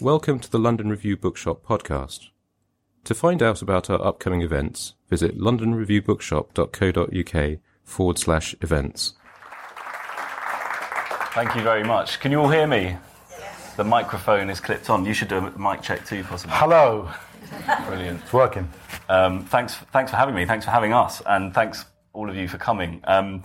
Welcome to the London Review Bookshop podcast. To find out about our upcoming events, visit londonreviewbookshop.co.uk forward slash events. Thank you very much. Can you all hear me? The microphone is clipped on. You should do a mic check too, possibly. Hello. Brilliant. It's working. Um, thanks, thanks for having me. Thanks for having us, and thanks all of you for coming. Um,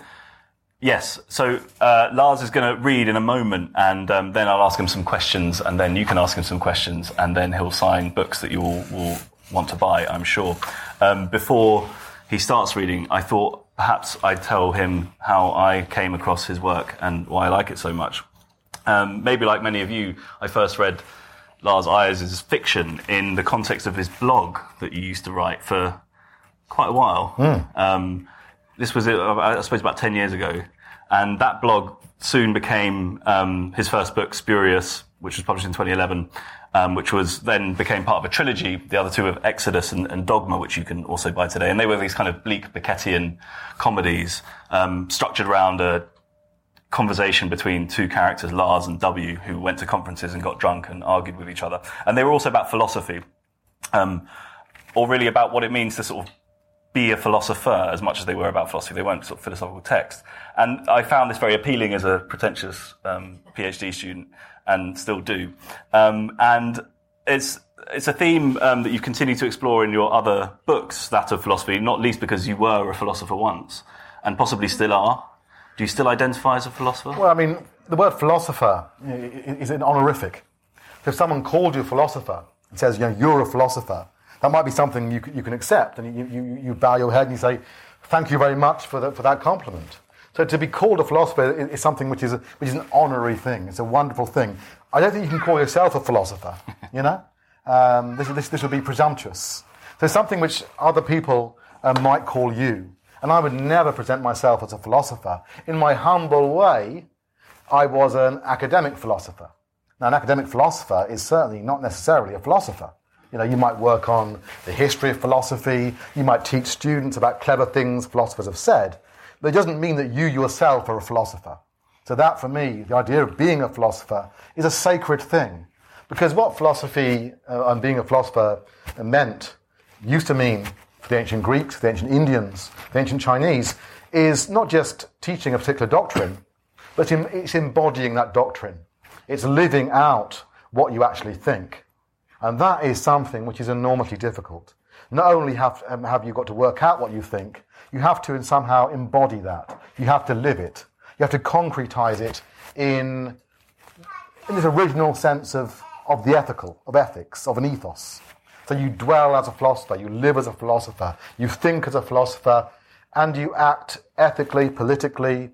yes, so uh, Lars is going to read in a moment, and um, then I'll ask him some questions, and then you can ask him some questions, and then he'll sign books that you all will want to buy, I'm sure. Um, before he starts reading, I thought perhaps I'd tell him how I came across his work and why I like it so much. Um, maybe like many of you, I first read Lars Iyer's fiction in the context of his blog that you used to write for quite a while. Mm. This was, uh, I suppose, about 10 years ago. And that blog soon became um, his first book, Spurious, which was published in 2011 um, which was then became part of a trilogy. The other two of Exodus and, and, Dogma, which you can also buy today, and they were these kind of bleak Beckettian comedies um, structured around a conversation between two characters, Lars and W, who went to conferences and got drunk and argued with each other. And they were also about philosophy, um, or really about what it means to sort of be a philosopher as much as they were about philosophy. They weren't sort of philosophical texts. And I found this very appealing as a pretentious um, PhD student and still do. Um, and it's it's a theme um, that you continue to explore in your other books, that of philosophy, not least because you were a philosopher once, and possibly still are. Do you still identify as a philosopher? Well, I mean, the word philosopher is an honorific. If someone called you a philosopher and says, you know, you're a philosopher, that might be something you, you can accept, and you, you, you bow your head and you say, thank you very much for, the, for that compliment. So to be called a philosopher is, is something which is, a, which is an honorary thing. It's a wonderful thing. I don't think you can call yourself a philosopher, you know? Um, this, this, this would be presumptuous. So something which other people uh, might call you. And I would never present myself as a philosopher. In my humble way, I was an academic philosopher. Now, an academic philosopher is certainly not necessarily a philosopher. You know, you might work on the history of philosophy, you might teach students about clever things philosophers have said, but it doesn't mean that you yourself are a philosopher. So that, for me, the idea of being a philosopher is a sacred thing. Because what philosophy uh, and being a philosopher meant, used to mean for the ancient Greeks, the ancient Indians, the ancient Chinese, is not just teaching a particular doctrine, but it's embodying that doctrine. It's living out what you actually think. And that is something which is enormously difficult. Not only have, um, have you got to work out what you think, you have to somehow embody that. You have to live it. You have to concretize it in, in this original sense of, of the ethical, of ethics, of an ethos. So you dwell as a philosopher, you live as a philosopher, you think as a philosopher, and you act ethically, politically,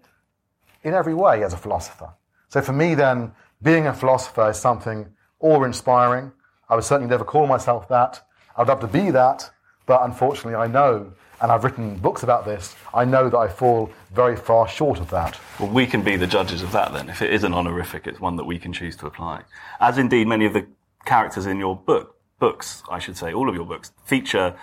in every way as a philosopher. So for me, then, being a philosopher is something awe inspiring. I would certainly never call myself that. I'd love to be that, but unfortunately, I know and I've written books about this, I know that I fall very far short of that. Well, we can be the judges of that then. If it is an honorific, it's one that we can choose to apply. As indeed many of the characters in your book, books, I should say, all of your books, feature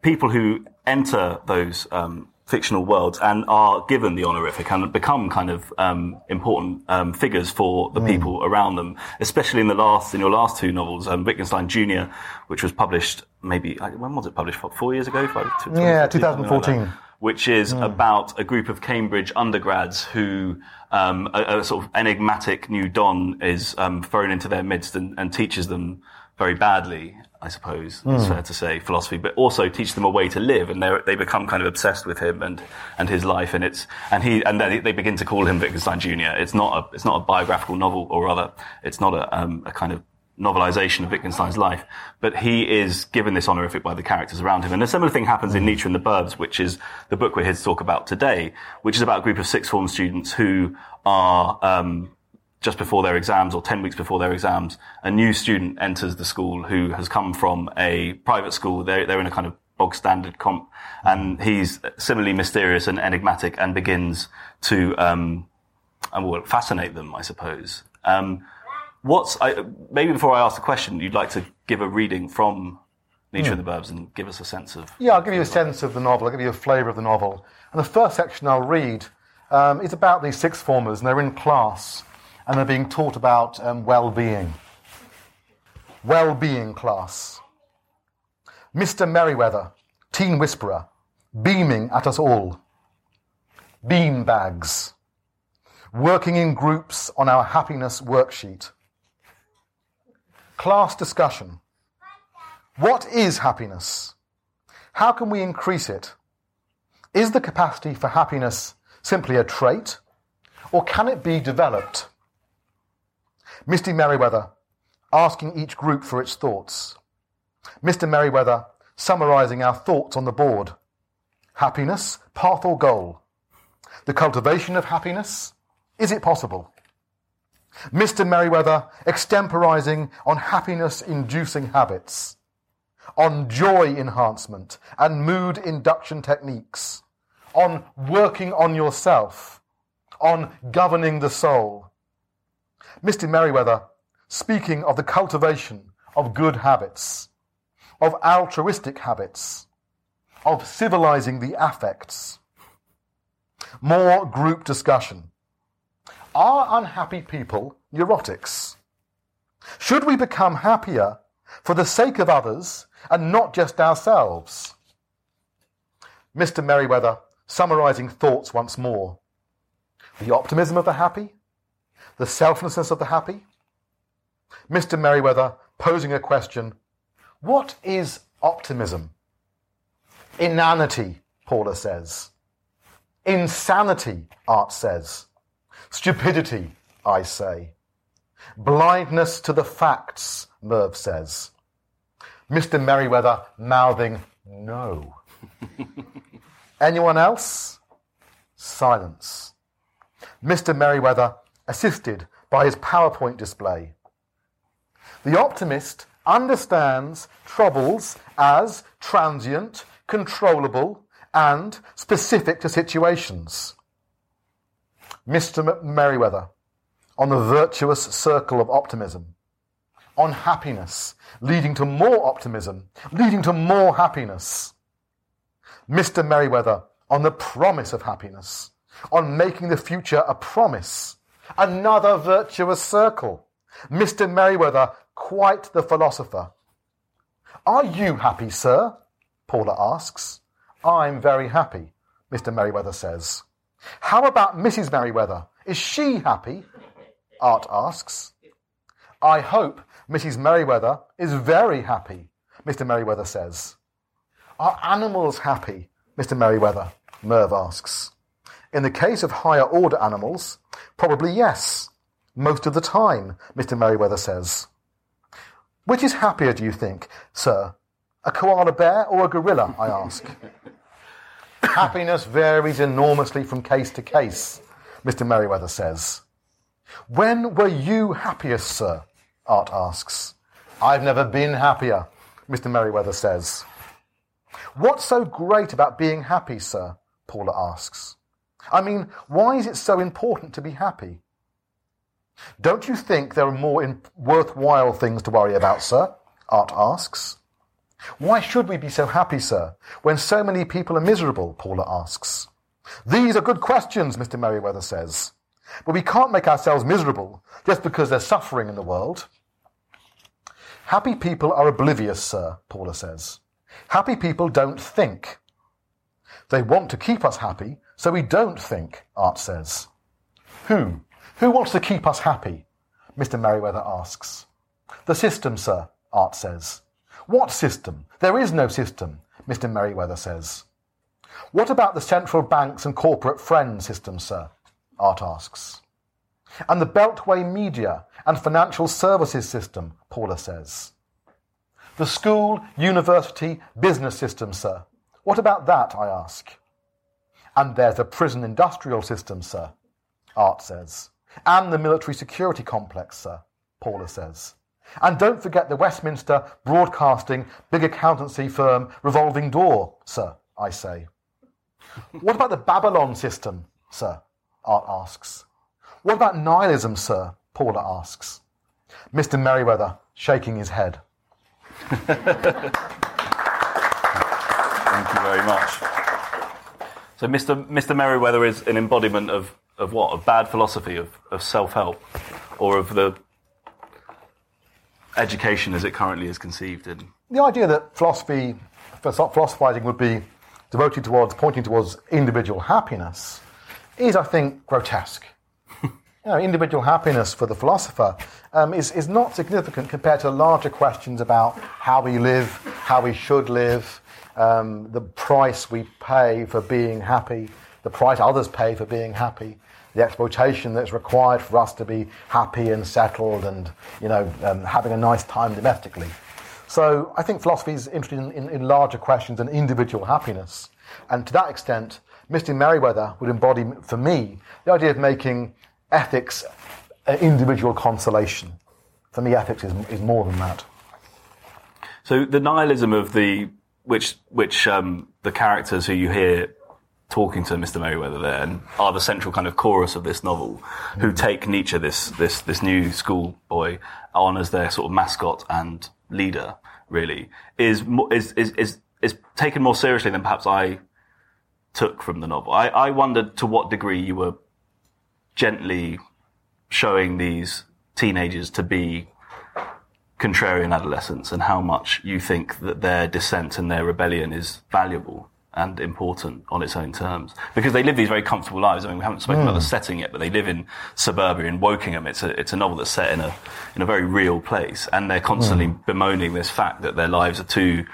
people who enter those um, fictional worlds and are given the honorific and become kind of um, important um, figures for the mm. people around them. Especially in the last, in your last two novels, um, Wittgenstein Jr., which was published maybe when was it published? Four years ago? Five, yeah, 2014. Like which is mm. about a group of Cambridge undergrads who um, a, a, sort of enigmatic new don is um, thrown into their midst and, and teaches them very badly. I suppose mm. it's fair to say, philosophy, but also teach them a way to live, and they they become kind of obsessed with him and and his life, and it's and he and then they begin to call him Wittgenstein Jr. It's not a it's not a biographical novel, or rather, it's not a um, a kind of novelization of Wittgenstein's life, but he is given this honorific by the characters around him. And a similar thing happens in Nietzsche and the Burbs, which is the book we're here to talk about today, which is about a group of sixth form students who are um, just before their exams or 10 weeks before their exams, a new student enters the school who has come from a private school. They're, they're in a kind of bog standard comp and he's similarly mysterious and enigmatic and begins to, um, and will fascinate them, I suppose. Um, what's, I, maybe before I ask the question, you'd like to give a reading from Nietzsche Hmm. and the Burbs and give us a sense of. Yeah, I'll give you a sense of the novel. I'll give you a flavour of the novel. And the first section I'll read um, is about these sixth formers, and they're in class, and they're being taught about um, well-being. Well-being class. Mr. Merriweather, teen whisperer, beaming at us all. Beam bags. Working in groups on our happiness worksheet. Class discussion. What is happiness? How can we increase it? Is the capacity for happiness simply a trait, or can it be developed? Misty Merriweather asking each group for its thoughts. Mr. Merriweather summarizing our thoughts on the board. Happiness, path or goal? The cultivation of happiness? Is it possible? Mr. Merriweather extemporizing on happiness inducing habits on joy enhancement and mood induction techniques, on working on yourself, on governing the soul. Mr. Merriweather speaking of the cultivation of good habits, of altruistic habits, of civilizing the affects. More group discussion. Are unhappy people neurotics? Should we become happier for the sake of others and not just ourselves. Mr. Merriweather summarizing thoughts once more. The optimism of the happy, the selflessness of the happy. Mr. Merriweather posing a question What is optimism? Inanity, Paula says. Insanity, Art says. Stupidity, I say. Blindness to the facts, Merv says. Mr. Merriweather mouthing no. Anyone else? Silence. Mr. Merriweather assisted by his PowerPoint display. The optimist understands troubles as transient, controllable, and specific to situations. Mr. Merriweather on the virtuous circle of optimism, on happiness, leading to more optimism, leading to more happiness. Mr. Merriweather on the promise of happiness, on making the future a promise. Another virtuous circle. Mr. Merriweather, quite the philosopher. Are you happy, sir? Paula asks. I'm very happy, Mr. Merriweather says. How about Mrs. Merriweather? Is she happy? Art asks. I hope Mrs. Merriweather is very happy, Mr. Merriweather says. Are animals happy, Mr. Merriweather? Merv asks. In the case of higher order animals, probably yes. Most of the time, Mr. Merriweather says. Which is happier, do you think, sir? A koala bear or a gorilla, I ask. Happiness varies enormously from case to case, Mr. Merriweather says. When were you happiest, sir? Art asks. I've never been happier, Mr. Merriweather says. What's so great about being happy, sir? Paula asks. I mean, why is it so important to be happy? Don't you think there are more in- worthwhile things to worry about, sir? Art asks. Why should we be so happy, sir, when so many people are miserable? Paula asks. These are good questions, Mr. Merriweather says. But we can't make ourselves miserable just because there's suffering in the world. Happy people are oblivious, sir, Paula says. Happy people don't think. They want to keep us happy, so we don't think, Art says. Who? Who wants to keep us happy? Mr. Merriweather asks. The system, sir, Art says. What system? There is no system, Mr. Merriweather says. What about the central banks and corporate friend system, sir? Art asks. And the Beltway media and financial services system, Paula says. The school, university, business system, sir. What about that, I ask. And there's a prison industrial system, sir, Art says. and the military security complex, sir, Paula says. And don't forget the Westminster Broadcasting big accountancy firm Revolving Door, sir, I say. What about the Babylon system, sir? Art asks. What about nihilism, sir? Paula asks. Mr. Merriweather shaking his head. Thank you very much. So, Mr. Mr. Merriweather is an embodiment of, of what? Of bad philosophy, of, of self help, or of the education as it currently is conceived in. The idea that philosophy, philosophizing would be devoted towards, pointing towards individual happiness is, I think, grotesque. you know, individual happiness for the philosopher um, is, is not significant compared to larger questions about how we live, how we should live, um, the price we pay for being happy, the price others pay for being happy, the exploitation that's required for us to be happy and settled and you know um, having a nice time domestically. So I think philosophy is interested in, in, in, larger questions than individual happiness, and to that extent, Mr. Merriweather would embody for me the idea of making ethics an individual consolation. For me, ethics is, is more than that. So the nihilism of the which which um, the characters who you hear talking to Mr. Merriweather there and are the central kind of chorus of this novel, who mm. take Nietzsche, this this this new schoolboy, on as their sort of mascot and leader, really, is is is is, is taken more seriously than perhaps I took from the novel. I, I wondered to what degree you were gently showing these teenagers to be contrarian adolescents and how much you think that their dissent and their rebellion is valuable and important on its own terms because they live these very comfortable lives. I mean, we haven't spoken mm. about the hmm. setting yet, but they live in suburbia in Wokingham. It's a it's a novel that's set in a in a very real place, and they're constantly mm. bemoaning this fact that their lives are too.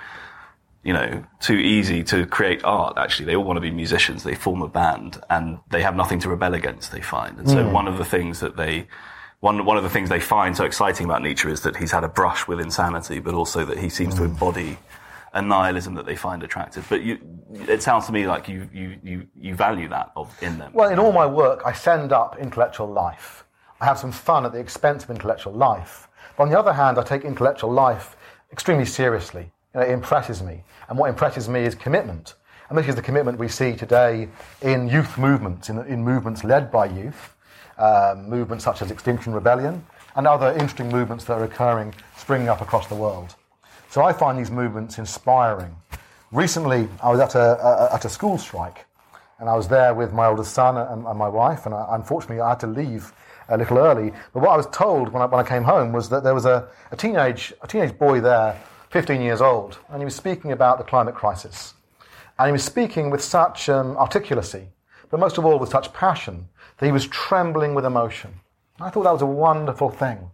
You know, too easy to create art. Actually, they all want to be musicians. They form a band, and they have nothing to rebel against. They find, and so mm. one of the things that they one one of the things they find so exciting about Nietzsche is that he's had a brush with insanity, but also that he seems to hmm. embody a nihilism that they find attractive. But you, it sounds to me like you, you, you, you value that of, in them. Well, in all my work, I send up intellectual life. I have some fun at the expense of intellectual life. But on the other hand, I take intellectual life extremely seriously. You know, it impresses me. And what impresses me is commitment. And this is the commitment we see today in youth movements, in, in movements led by youth, um, movements such as Extinction Rebellion, and other interesting movements that are occurring, springing up across the world. So I find these movements inspiring. Recently, I was at a, a at a school strike, and I was there with my oldest son and, and my wife, and I, unfortunately, I had to leave a little early. But what I was told when I, when I came home was that there was a, a, teenage, a teenage boy there, 15 years old, and he was speaking about the climate crisis. And he was speaking with such um, articulacy, but most of all with such passion, that he was trembling with emotion. I thought that was a wonderful thing,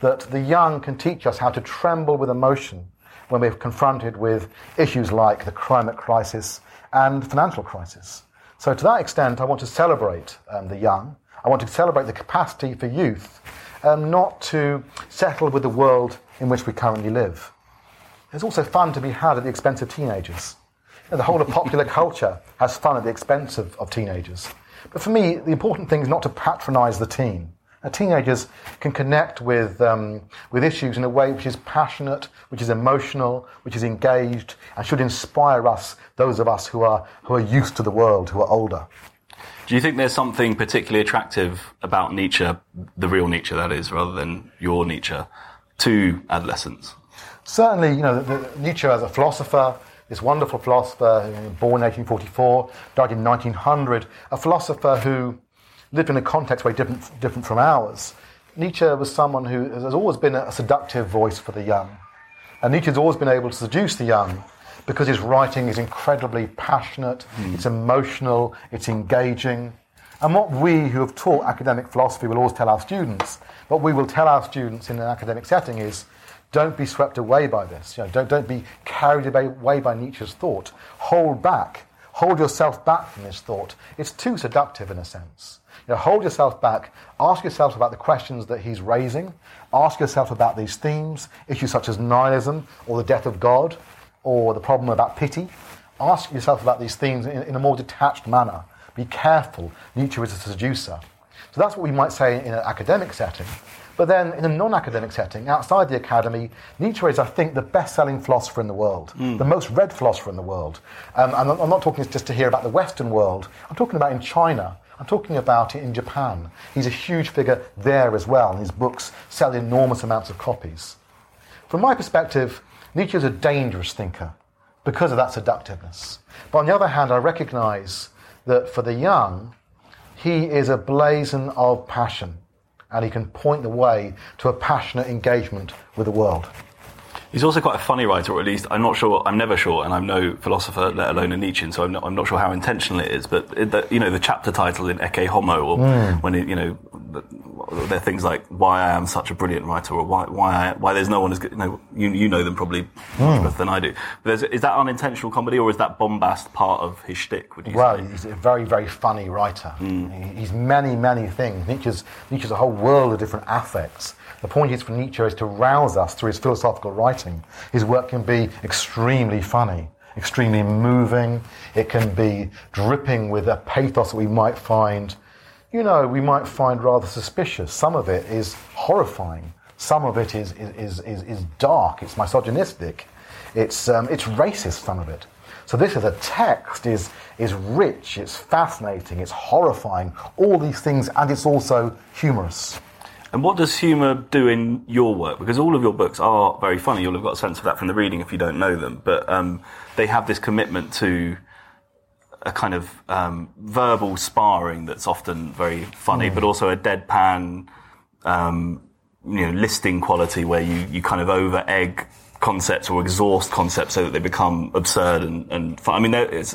that the young can teach us how to tremble with emotion when we're confronted with issues like the climate crisis and financial crisis. So, to that extent, I want to celebrate um, the young. I want to celebrate the capacity for youth um, not to settle with the world in which we currently live. It's also fun to be had at the expense of teenagers. The whole of popular culture has fun at the expense of, of teenagers. But for me, the important thing is not to patronize the teen. Uh, teenagers can connect with, um, with issues in a way which is passionate, which is emotional, which is engaged, and should inspire us, those of us who are, who are used to the world, who are older. Do you think there's something particularly attractive about Nietzsche, the real Nietzsche that is, rather than your Nietzsche, to adolescents? Certainly, you know, the, the Nietzsche as a philosopher, this wonderful philosopher, born in 1844, died in 1900, a philosopher who lived in a context very different, different from ours. Nietzsche was someone who has always been a seductive voice for the young. And Nietzsche has always been able to seduce the young because his writing is incredibly passionate, mm. it's emotional, it's engaging. And what we who have taught academic philosophy will always tell our students, what we will tell our students in an academic setting is don't be swept away by this. You know, don't, don't be carried away by Nietzsche's thought. Hold back. Hold yourself back from this thought. It's too seductive in a sense. You know, hold yourself back. Ask yourself about the questions that he's raising. Ask yourself about these themes, issues such as nihilism or the death of God or the problem about pity. Ask yourself about these themes in, in a more detached manner. Be careful. Nietzsche is a seducer. So that's what we might say in an academic setting. But then in a non academic setting, outside the academy, Nietzsche is, I think, the best selling philosopher in the world, the most read philosopher in the world. Um, and I'm not talking just to hear about the Western world, I'm talking about in China. I'm talking about it in Japan. He's a huge figure there as well, and his books sell enormous amounts of copies. From my perspective, Nietzsche is a dangerous thinker because of that seductiveness. But on the other hand, I recognize that for the young, he is a blazon of passion and he can point the way to a passionate engagement with the world. He's also quite a funny writer, or at least I'm not sure. I'm never sure, and I'm no philosopher, let alone a Nietzschean, so I'm not, I'm not sure how intentional it is. But it, the, you know, the chapter title in Ecce Homo, or mm. when it, you know, there are things like why I am such a brilliant writer, or why why I, why there's no one as good. You know, you, you know them probably much mm. better than I do. But is that unintentional comedy, or is that bombast part of his shtick? Would you well, say? he's a very very funny writer. Mm. He's many many things. Nietzsche's Nietzsche's a whole world of different affects. The point is for Nietzsche is to rouse us through his philosophical writing. His work can be extremely funny, extremely moving. It can be dripping with a pathos that we might find, you know, we might find rather suspicious. Some of it is horrifying. Some of it is, is, is, is dark. It's misogynistic. It's, um, it's racist, some of it. So this as a text is, is rich, it's fascinating, it's horrifying, all these things, and it's also humorous. And what does humour do in your work? Because all of your books are very funny. You'll have got a sense of that from the reading if you don't know them. But um, they have this commitment to a kind of um, verbal sparring that's often very funny, mm. but also a deadpan, um, you know, listing quality where you, you kind of over egg concepts or exhaust concepts so that they become absurd and, and fun. I mean, it's,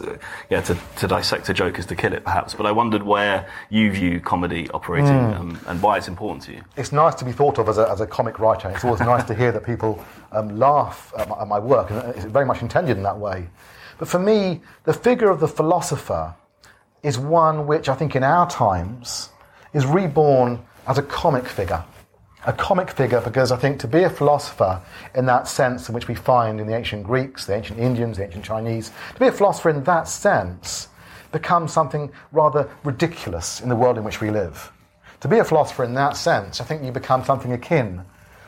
yeah, to, to dissect a joke is to kill it, perhaps. But I wondered where you view comedy operating mm. um, and why it's important to you. It's nice to be thought of as a, as a comic writer. It's always nice to hear that people um, laugh at my, at my work, and it's very much intended in that way. But for me, the figure of the philosopher is one which I think in our times is reborn as a comic figure a comic figure because I think to be a philosopher in that sense in which we find in the ancient Greeks, the ancient Indians, the ancient Chinese, to be a philosopher in that sense becomes something rather ridiculous in the world in which we live. To be a philosopher in that sense, I think you become something akin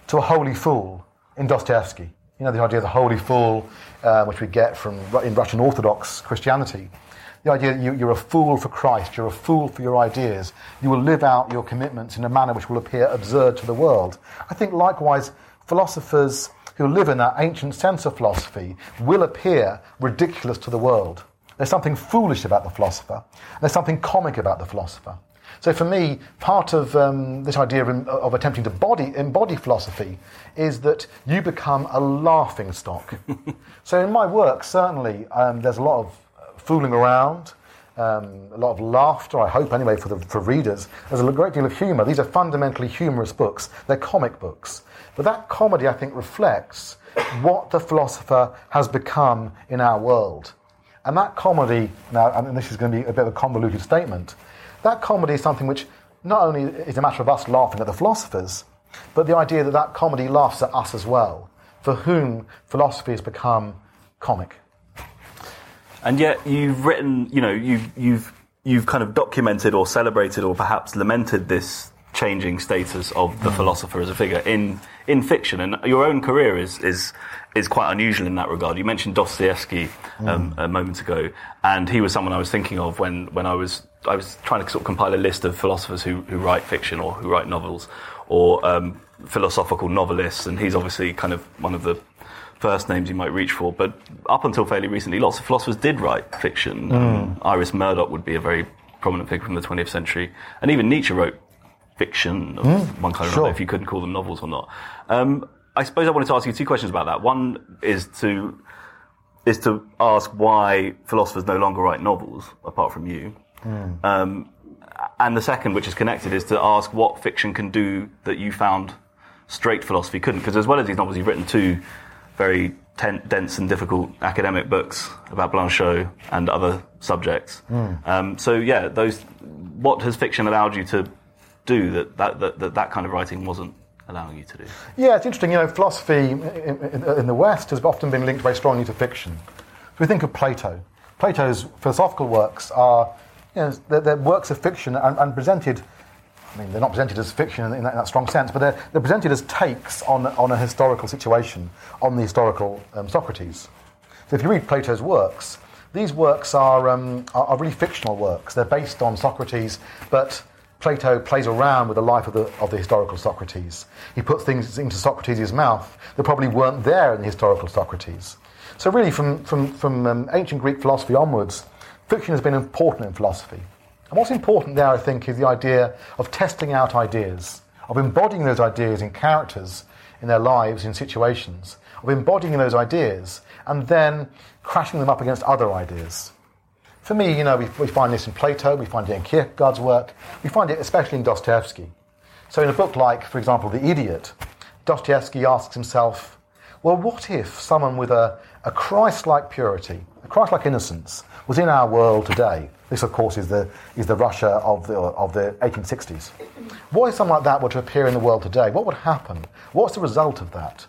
to a holy fool in Dostoevsky. You know, the idea of the holy fool, uh, which we get from in Russian Orthodox Christianity the idea that you, are a fool for Christ, you're a fool for your ideas, you will live out your commitments in a manner which will appear absurd to the world. I think likewise, philosophers who live in that ancient sense of philosophy will appear ridiculous to the world. There's something foolish about the philosopher, there's something comic about the philosopher. So for me, part of um, this idea of, of, attempting to body, embody philosophy is that you become a laughing stock. so in my work, certainly, um, there's a lot of fooling around, um, a lot of laughter, I hope anyway, for, the, for readers. There's a great deal of humour. These are fundamentally humorous books, they're comic books. But that comedy, I think, reflects what the philosopher has become in our world. And that comedy, now, and this is going to be a bit of a convoluted statement, that comedy is something which not only is a matter of us laughing at the philosophers, but the idea that that comedy laughs at us as well, for whom philosophy has become comic. And yet you've written, you know, you've, you've, you've kind of documented or celebrated or perhaps lamented this changing status of the mm. philosopher as a figure in, in fiction. And your own career is, is, is quite unusual in that regard. You mentioned Dostoevsky um, mm. a moment ago, and he was someone I was thinking of when, when I was I was trying to sort of compile a list of philosophers who, who write fiction or who write novels or um, philosophical novelists, and he's obviously kind of one of the first names you might reach for. But up until fairly recently, lots of philosophers did write fiction. Mm. Um, Iris Murdoch would be a very prominent figure from the 20th century. And even Nietzsche wrote fiction of mm. one kind or sure. another, if you couldn't call them novels or not. Um, I suppose I wanted to ask you two questions about that. One is to is to ask why philosophers no longer write novels, apart from you. Mm. Um, and the second, which is connected, is to ask what fiction can do that you found straight philosophy couldn't. Because as well as these novels, you've written two very ten- dense and difficult academic books about Blanchot and other subjects. Mm. Um, so yeah, those. What has fiction allowed you to do that that, that that that kind of writing wasn't allowing you to do? Yeah, it's interesting. You know, philosophy in, in, in the West has often been linked very strongly to fiction. If we think of Plato, Plato's philosophical works are, you know, they're, they're works of fiction and, and presented I mean, they're not presented as fiction in that, in that strong sense, but they're, they're presented as takes on, on a historical situation, on the historical um, Socrates. So if you read Plato's works, these works are, um, are, are really fictional works. They're based on Socrates, but Plato plays around with the life of the, of the historical Socrates. He puts things into Socrates' mouth that probably weren't there in the historical Socrates. So, really, from, from, from um, ancient Greek philosophy onwards, fiction has been important in philosophy. And what's important there, I think, is the idea of testing out ideas, of embodying those ideas in characters in their lives, in situations, of embodying those ideas and then crashing them up against other ideas. For me, you know, we, we find this in Plato, we find it in Kierkegaard's work, we find it especially in Dostoevsky. So, in a book like, for example, The Idiot, Dostoevsky asks himself, well, what if someone with a, a Christ like purity, a Christ like innocence, was in our world today? This, of course, is the, is the Russia of the, of the 1860s. What if something like that were to appear in the world today? What would happen? What's the result of that?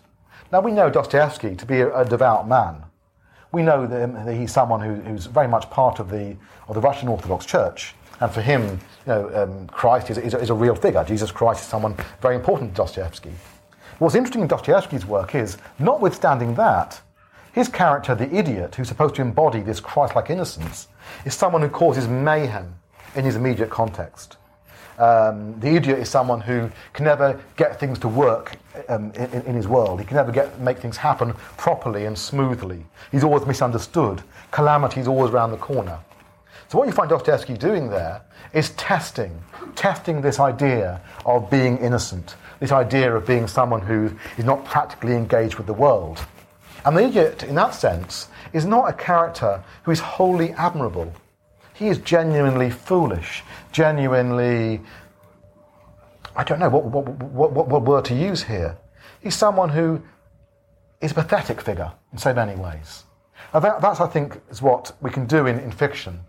Now, we know Dostoevsky to be a, a devout man we know that he's someone who, who's very much part of the, of the Russian Orthodox Church. And for him, you know, um, Christ is, is, is, a, real figure. Jesus Christ is someone very important to Dostoevsky. What's interesting in Dostoevsky's work is, notwithstanding that, his character, the idiot, who's supposed to embody this Christ like innocence, is someone who causes mayhem in his immediate context. Um, the idiot is someone who can never get things to work um, in, in, his world. He can never get, make things happen properly and smoothly. He's always misunderstood. Calamity is always around the corner. So what you find Dostoevsky doing there is testing, testing this idea of being innocent, this idea of being someone who is not practically engaged with the world. And the idiot, in that sense, is not a character who is wholly admirable. He is genuinely foolish, genuinely, I don't know what, what, what, what, what word to use here. He's someone who is a pathetic figure in so many ways. Now that, that's, I think, is what we can do in, in fiction,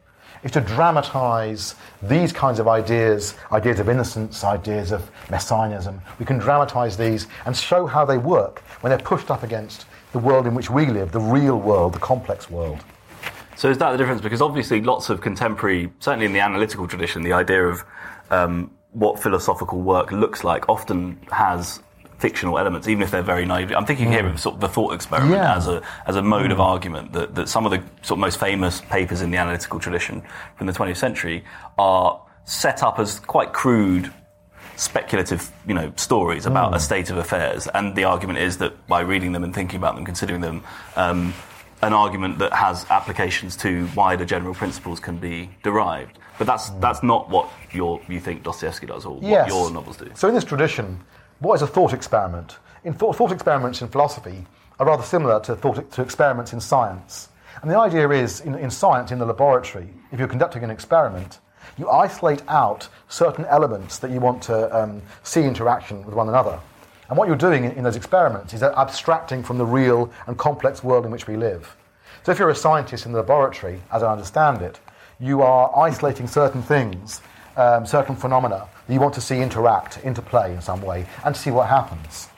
is to dramatize these kinds of ideas, ideas of innocence, ideas of messianism. We can dramatize these and show how they work when they're pushed up against the world in which we live, the real world, the complex world. So is that the difference? Because obviously, lots of contemporary, certainly in the analytical tradition, the idea of um, what philosophical work looks like often has fictional elements, even if they're very naive. I'm thinking here of sort of the thought experiment yeah. as a as a mode mm. of argument that, that some of the sort of most famous papers in the analytical tradition from the 20th century are set up as quite crude speculative, you know, stories about mm. a state of affairs, and the argument is that by reading them and thinking about them, considering them, um, an argument that has applications to wider general principles can be derived. But that's that's not what you think Dostoevsky does, or yes. what your novels do. So in this tradition, what is a thought experiment? In thought, thought experiments in philosophy are rather similar to thought to experiments in science. And the idea is, in, in science, in the laboratory, if you're conducting an experiment, you isolate out certain elements that you want to um, see interaction with one another. And what you're doing in, in those experiments is abstracting from the real and complex world in which we live. So if you're a scientist in the laboratory, as I understand it, you are isolating certain things, um, certain phenomena that you want to see interact, interplay in some way, and see what happens.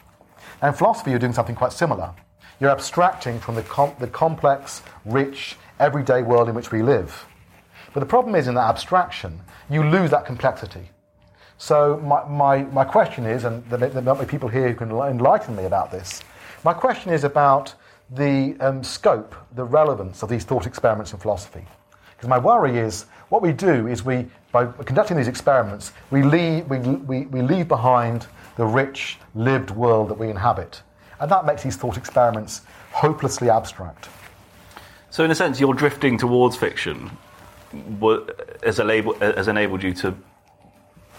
And in philosophy, you're doing something quite similar. You're abstracting from the, com- the complex, rich, everyday world in which we live. But the problem is in that abstraction, you lose that complexity. So my, my, my question is, and there there might be people here who can enlighten me about this, my question is about the um, scope, the relevance of these thought experiments in philosophy. Because my worry is what we do is we, by conducting these experiments, we leave, we, we, we leave behind the rich, lived world that we inhabit. And that makes these thought experiments hopelessly abstract. So, in a sense, you're drifting towards fiction has, has enabled you to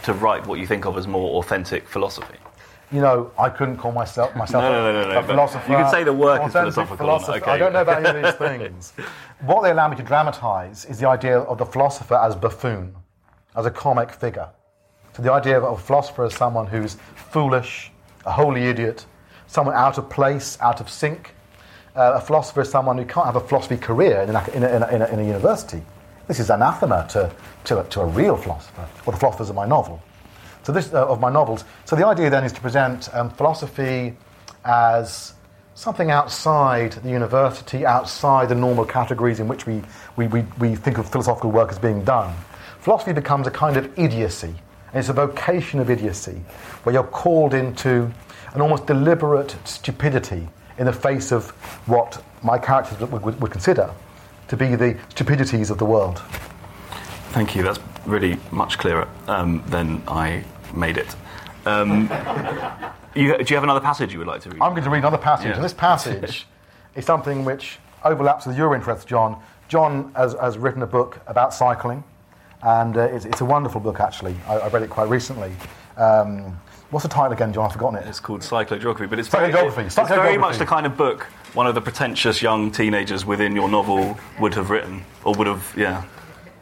to write what you think of as more authentic philosophy? You know, I couldn't call myself myself no, no, no, a, a philosopher. You can say the work is philosophical. Philosopher. Okay. I don't know about any of these things. what they allow me to dramatise is the idea of the philosopher as buffoon, as a comic figure. So the idea of a philosopher as someone who's foolish, a holy idiot, someone out of place, out of sync. Uh, a philosopher is someone who can't have a philosophy career in a, in a, in a, in a university. This is anathema to, to, to a real philosopher, or the philosophers of my novel. So this uh, of my novels. So the idea then is to present um, philosophy as something outside the university, outside the normal categories in which we, we, we, we think of philosophical work as being done. Philosophy becomes a kind of idiocy, And it's a vocation of idiocy where you're called into an almost deliberate stupidity in the face of what my characters would, would, would consider to be the stupidities of the world. Thank you. That's really much clearer um, than I made it. Um, you, do you have another passage you would like to read? I'm going to read another passage, Yeah. and this passage is something which overlaps with your interest, John. John has, has written a book about cycling, and uh, it's, it's a wonderful book, actually. I, I read it quite recently. Um, what's the title again, John? I've forgotten it. It's called Cyclogeography, but it's very, it's very much the kind of book one of the pretentious young teenagers within your novel would have written, or would have, yeah,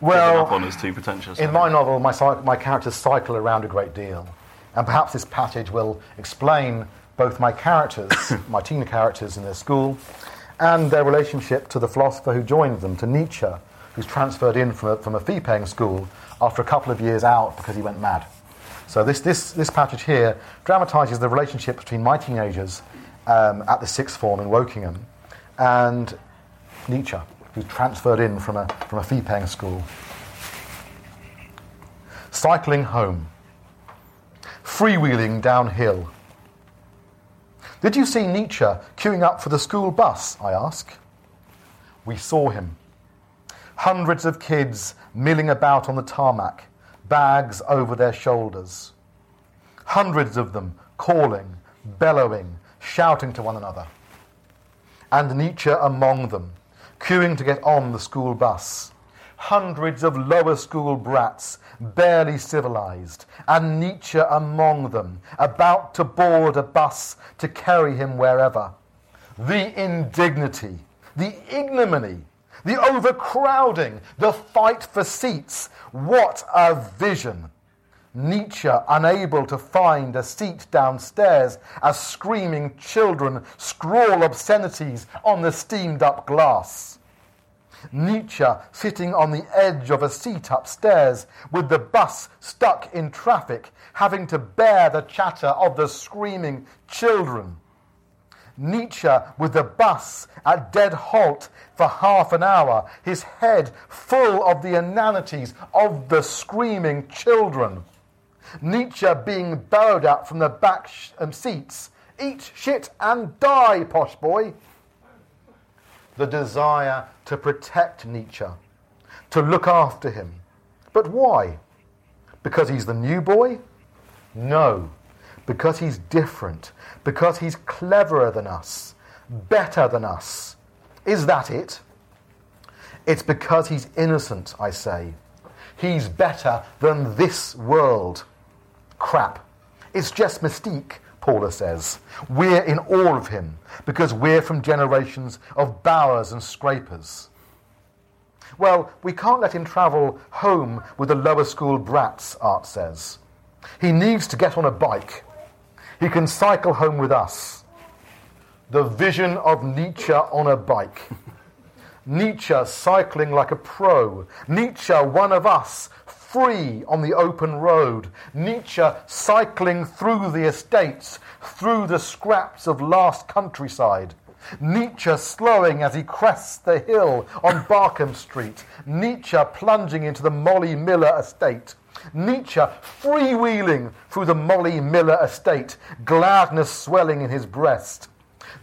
Well, on as too pretentious. In my novel, my, my characters cycle around a great deal. And perhaps this passage will explain both my characters, my teen characters in their school, and their relationship to the philosopher who joined them, to Nietzsche, who's transferred in from a, from a fee paying school after a couple of years out because he went mad. So, this, this, this passage here dramatises the relationship between my teenagers um, at the sixth form in Wokingham and Nietzsche, who's transferred in from a, from a fee paying school. Cycling home. Freewheeling downhill. Did you see Nietzsche queuing up for the school bus? I ask. We saw him. Hundreds of kids milling about on the tarmac, bags over their shoulders. Hundreds of them calling, bellowing, shouting to one another. And Nietzsche among them, queuing to get on the school bus hundreds of lower school brats, barely civilized, and Nietzsche among them, about to board a bus to carry him wherever. The indignity, the ignominy, the overcrowding, the fight for seats. What a vision! Nietzsche unable to find a seat downstairs as screaming children scrawl obscenities on the steamed up glass. Nietzsche sitting on the edge of a seat upstairs with the bus stuck in traffic, having to bear the chatter of the screaming children. Nietzsche with the bus at dead halt for half an hour, his head full of the inanities of the screaming children. Nietzsche being bellowed at from the back sh- um, seats. Eat shit and die, posh boy the desire to protect Nietzsche, to look after him. But why? Because he's the new boy? No, because he's different, because he's cleverer than us, better than us. Is that it? It's because he's innocent, I say. He's better than this world. Crap. It's just mystique, Paula says. We're in awe of him because we're from generations of bowers and scrapers. Well, we can't let him travel home with the lower school brats, Art says. He needs to get on a bike. He can cycle home with us. The vision of Nietzsche on a bike. Nietzsche cycling like a pro. Nietzsche, one of us, free on the open road. Nietzsche cycling through the estates, through the scraps of last countryside. Nietzsche slowing as he crests the hill on Barkham Street. Nietzsche plunging into the Molly Miller estate. Nietzsche freewheeling through the Molly Miller estate, gladness swelling in his breast.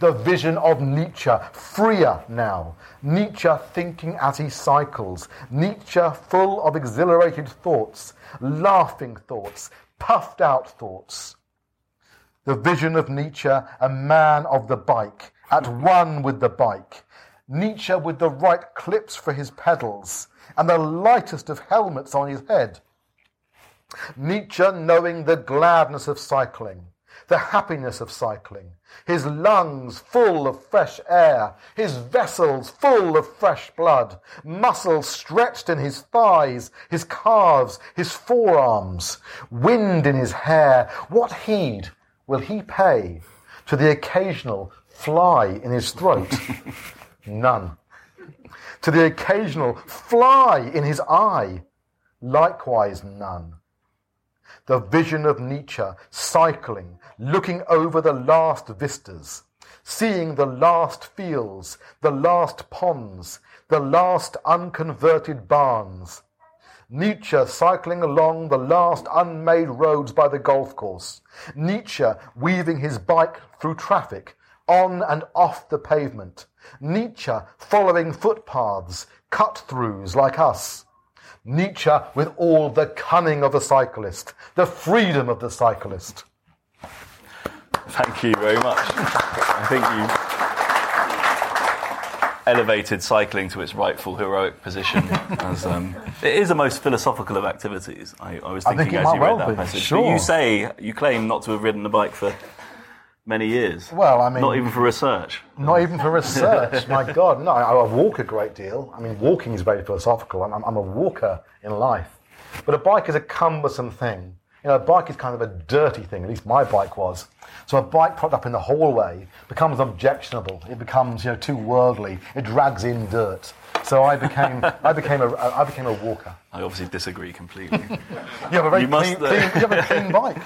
The vision of Nietzsche, freer now. Nietzsche thinking as he cycles. Nietzsche full of exhilarated thoughts, laughing thoughts, puffed out thoughts. The vision of Nietzsche, a man of the bike, at one with the bike. Nietzsche with the right clips for his pedals, and the lightest of helmets on his head. Nietzsche knowing the gladness of cycling, the happiness of cycling, his lungs full of fresh air, his vessels full of fresh blood, muscles stretched in his thighs, his calves, his forearms, wind in his hair. What heed will he pay to the occasional fly in his throat? None. To the occasional fly in his eye? Likewise, none the vision of Nietzsche cycling, looking over the last vistas, seeing the last fields, the last ponds, the last unconverted barns. Nietzsche cycling along the last unmade roads by the golf course. Nietzsche weaving his bike through traffic, on and off the pavement. Nietzsche following footpaths, cut throughs like us. Nietzsche with all the cunning of the cyclist, the freedom of the cyclist. Thank you very much. I think you elevated cycling to its rightful heroic position. As um, it is the most philosophical of activities. I, I was I thinking think as you read well that be, passage. But sure. you say you claim not to have ridden a bike for many years. Well, I mean- not even for research. Not even for research. My God, no. I, I walk a great deal. I mean, walking is very philosophical. I'm, I'm, I'm a walker in life. But a bike is a cumbersome thing. You know, a bike is kind of a dirty thing. At least my bike was. So a bike propped up in the hallway becomes objectionable. It becomes, you know, too worldly. It drags in dirt. So I became, I became a, I became a walker. I obviously disagree completely. You have a very You must, uh, clean, you have a clean bike.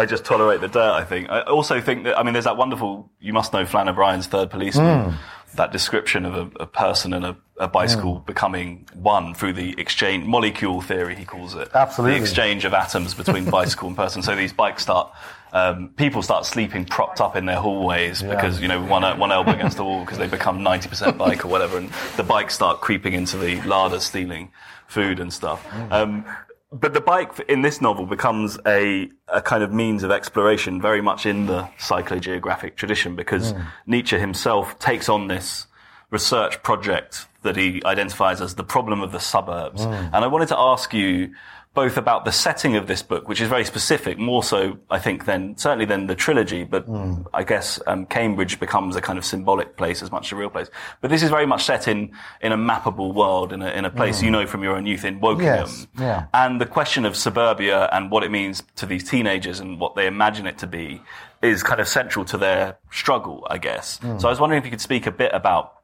I just tolerate the dirt. I think. I also think that I mean, there's that wonderful. You must know Flann O'Brien's Third Policeman. Hmm. That description of a, a person and a, a bicycle becoming one through the exchange molecule theory. He calls it Absolutely. the exchange of atoms between bicycle and person. So these bikes start. Um, people start sleeping propped up in their hallways because you know one one elbow against the wall because they become 90% bike or whatever, and the bikes start creeping into the larder, stealing food and stuff. Um, but the bike in this novel becomes a, a kind of means of exploration very much in the cyclogeographic tradition because hmm. Nietzsche himself takes on this research project that he identifies as the problem of the suburbs. Hmm. And I wanted to ask you both about the setting of this book, which is very specific, more so, I think, than certainly than the trilogy. But hmm. I guess um, Cambridge becomes a kind of symbolic place as much as a real place. But this is very much set in in a mappable world, in a, in a place hmm. you know from your own youth in Wokingham. Yes, yeah. And the question of suburbia and what it means to these teenagers and what they imagine it to be is kind of central to their struggle, I guess. Hmm. So I was wondering if you could speak a bit about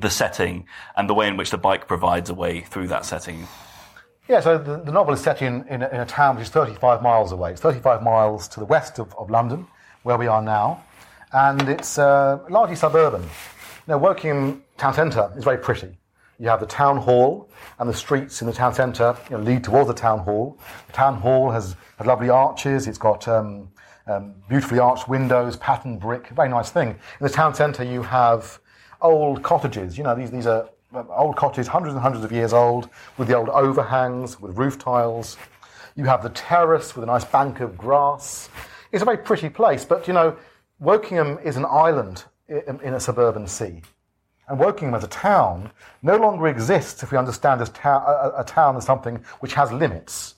the setting and the way in which the bike provides a way through that setting. Yeah, so the, the novel is set in, in, a, in a town which is 35 miles away. It's 35 miles to the west of, of London, where we are now, and it's uh, largely suburban. Now, Wokingham town centre is very pretty. You have the town hall, and the streets in the town centre you know, lead towards the town hall. The town hall has, has lovely arches. It's got um, um, beautifully arched windows, patterned brick, very nice thing. In the town centre, you have old cottages. You know, these, these are old cottage, hundreds and hundreds of years old, with the old overhangs, with roof tiles. You have the terrace with a nice bank of grass. It's a very pretty place, but you know, Wokingham is an island in, a suburban sea. And Wokingham as a town no longer exists if we understand as ta- a, a town as something which has limits.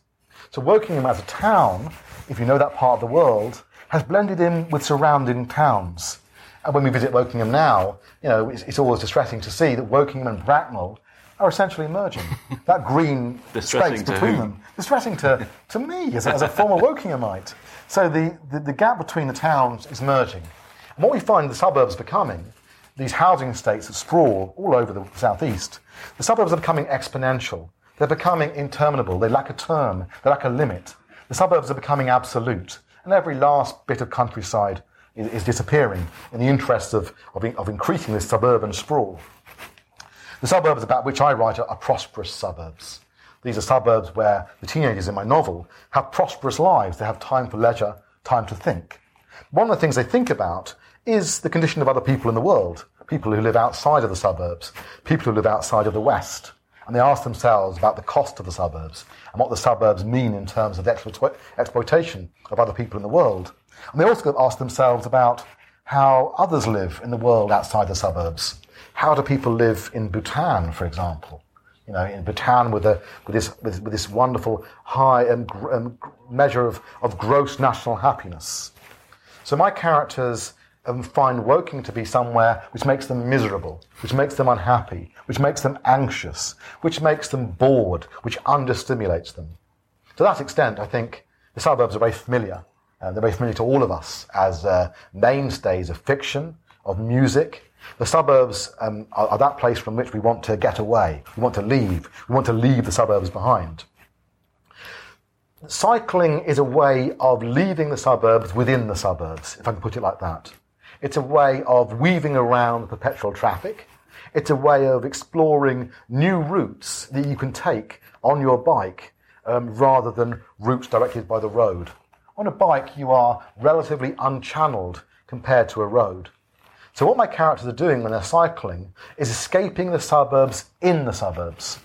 So Wokingham as a town, if you know that part of the world, has blended in with surrounding towns. And when we visit Wokingham now, you know, it's, it's always distressing to see that Wokingham and Bracknell are essentially merging. that green space between them. Distressing to, to me as a, as a former Wokinghamite. So the, the, the gap between the towns is merging. And what we find the suburbs becoming, these housing estates that sprawl all over the southeast, the suburbs are becoming exponential. They're becoming interminable. They lack a term. They lack a limit. The suburbs are becoming absolute. And every last bit of countryside is, is disappearing in the interest of, of, of increasing this suburban sprawl. The suburbs about which I write are, are prosperous suburbs. These are suburbs where the teenagers in my novel have prosperous lives. They have time for leisure, time to think. One of the things they think about is the condition of other people in the world, people who live outside of the suburbs, people who live outside of the West. And they ask themselves about the cost of the suburbs and what the suburbs mean in terms of the exploit- exploitation of other people in the world. And they also ask themselves about how others live in the world outside the suburbs. How do people live in Bhutan, for example? You know, in Bhutan with, a, with, this, with, with this wonderful high gr- um, measure of, of gross national happiness. So my characters um, find Woking to be somewhere which makes them miserable, which makes them unhappy, which makes them anxious, which makes them bored, which understimulates them. To that extent, I think the suburbs are very familiar. Uh, they're very familiar to all of us as uh, mainstays of fiction, of music. The suburbs um, are, are that place from which we want to get away. We want to leave. We want to leave the suburbs behind. Cycling is a way of leaving the suburbs within the suburbs, if I can put it like that. It's a way of weaving around perpetual traffic. It's a way of exploring new routes that you can take on your bike um, rather than routes directed by the road. On a bike, you are relatively unchanneled compared to a road. So, what my characters are doing when they're cycling is escaping the suburbs in the suburbs.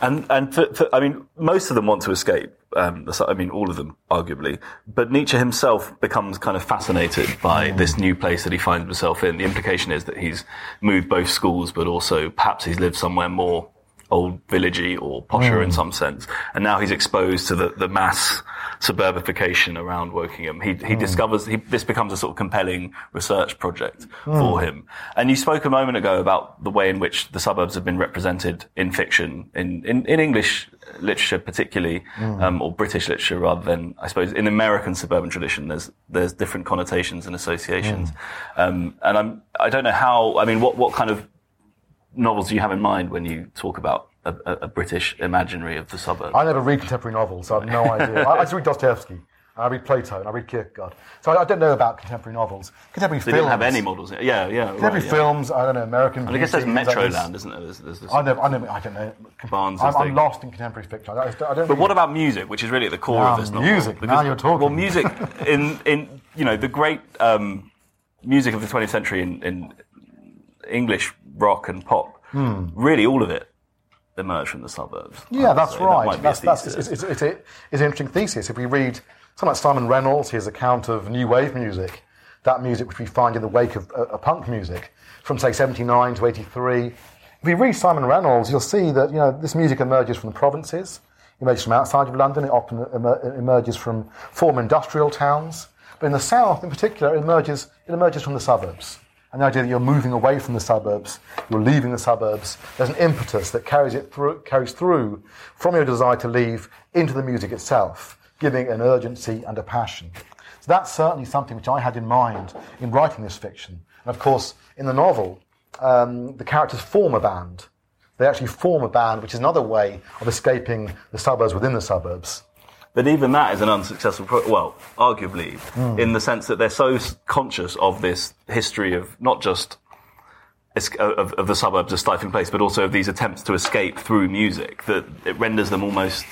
And and for, for, I mean, most of them want to escape. Um, I mean, all of them, arguably. But Nietzsche himself becomes kind of fascinated by this new place that he finds himself in. The implication is that he's moved both schools, but also perhaps he's lived somewhere more old villagey or posher in hmm. some sense. And now he's exposed to the, the mass suburbification around Wokingham. He, he hmm. discovers he, this becomes a sort of compelling research project hmm. for him. And you spoke a moment ago about the way in which the suburbs have been represented in fiction, in, in, in English literature particularly, um, or British literature rather than, I suppose, in American suburban tradition, there's, there's different connotations and associations. Um, and I'm, I don't know how, I mean, what, what kind of novels do you have in mind when you talk about a, a, a British imaginary of the suburbs? I never read contemporary novels, so I have no idea. I, I just read Dostoevsky, I read Plato, and I read Kierkegaard. So I, I don't know about contemporary novels. Contemporary they films. didn't have any models. Yeah, yeah. Contemporary right, yeah. films, I don't know, American. And I guess there's Beauty, things like. Metroland, isn't there? There's, there's. I never, I never, I don't know. Barnes' I'm, I'm lost in contemporary fiction. I, don't- I don't But what about music, which is really at the core Now, of this novel? music, now you're talking. Well, music in in you know the great um, music of the 20th century in, in English rock and pop. Hmm. Really, all of it emerged from the suburbs. Yeah, that's say. Right. a That's, that's, it's, it's, it's, a, it's an interesting thesis. If we read someone like Simon Reynolds, his account of new wave music, that music which we find in the wake of uh, uh, punk music from say 79 to 83. If we read Simon Reynolds, you'll see that you know this music emerges from the provinces, emerges from outside of London, it often emer- emerges from former industrial towns. But in the south, in particular, it emerges it emerges from the suburbs. And the idea that you're moving away from the suburbs, you're leaving the suburbs, there's an impetus that carries it through, carries through from your desire to leave into the music itself, giving an urgency and a passion. So that's certainly something which I had in mind in writing this fiction. And of course, in the novel, um, the characters form a band. They actually form a band, which is another way of escaping the suburbs within the suburbs. But even that is an unsuccessful, pro- well, arguably, Hmm. in the sense that they're so conscious of this history of not just of, of the suburbs of stifling place, but also of these attempts to escape through music that it renders them almost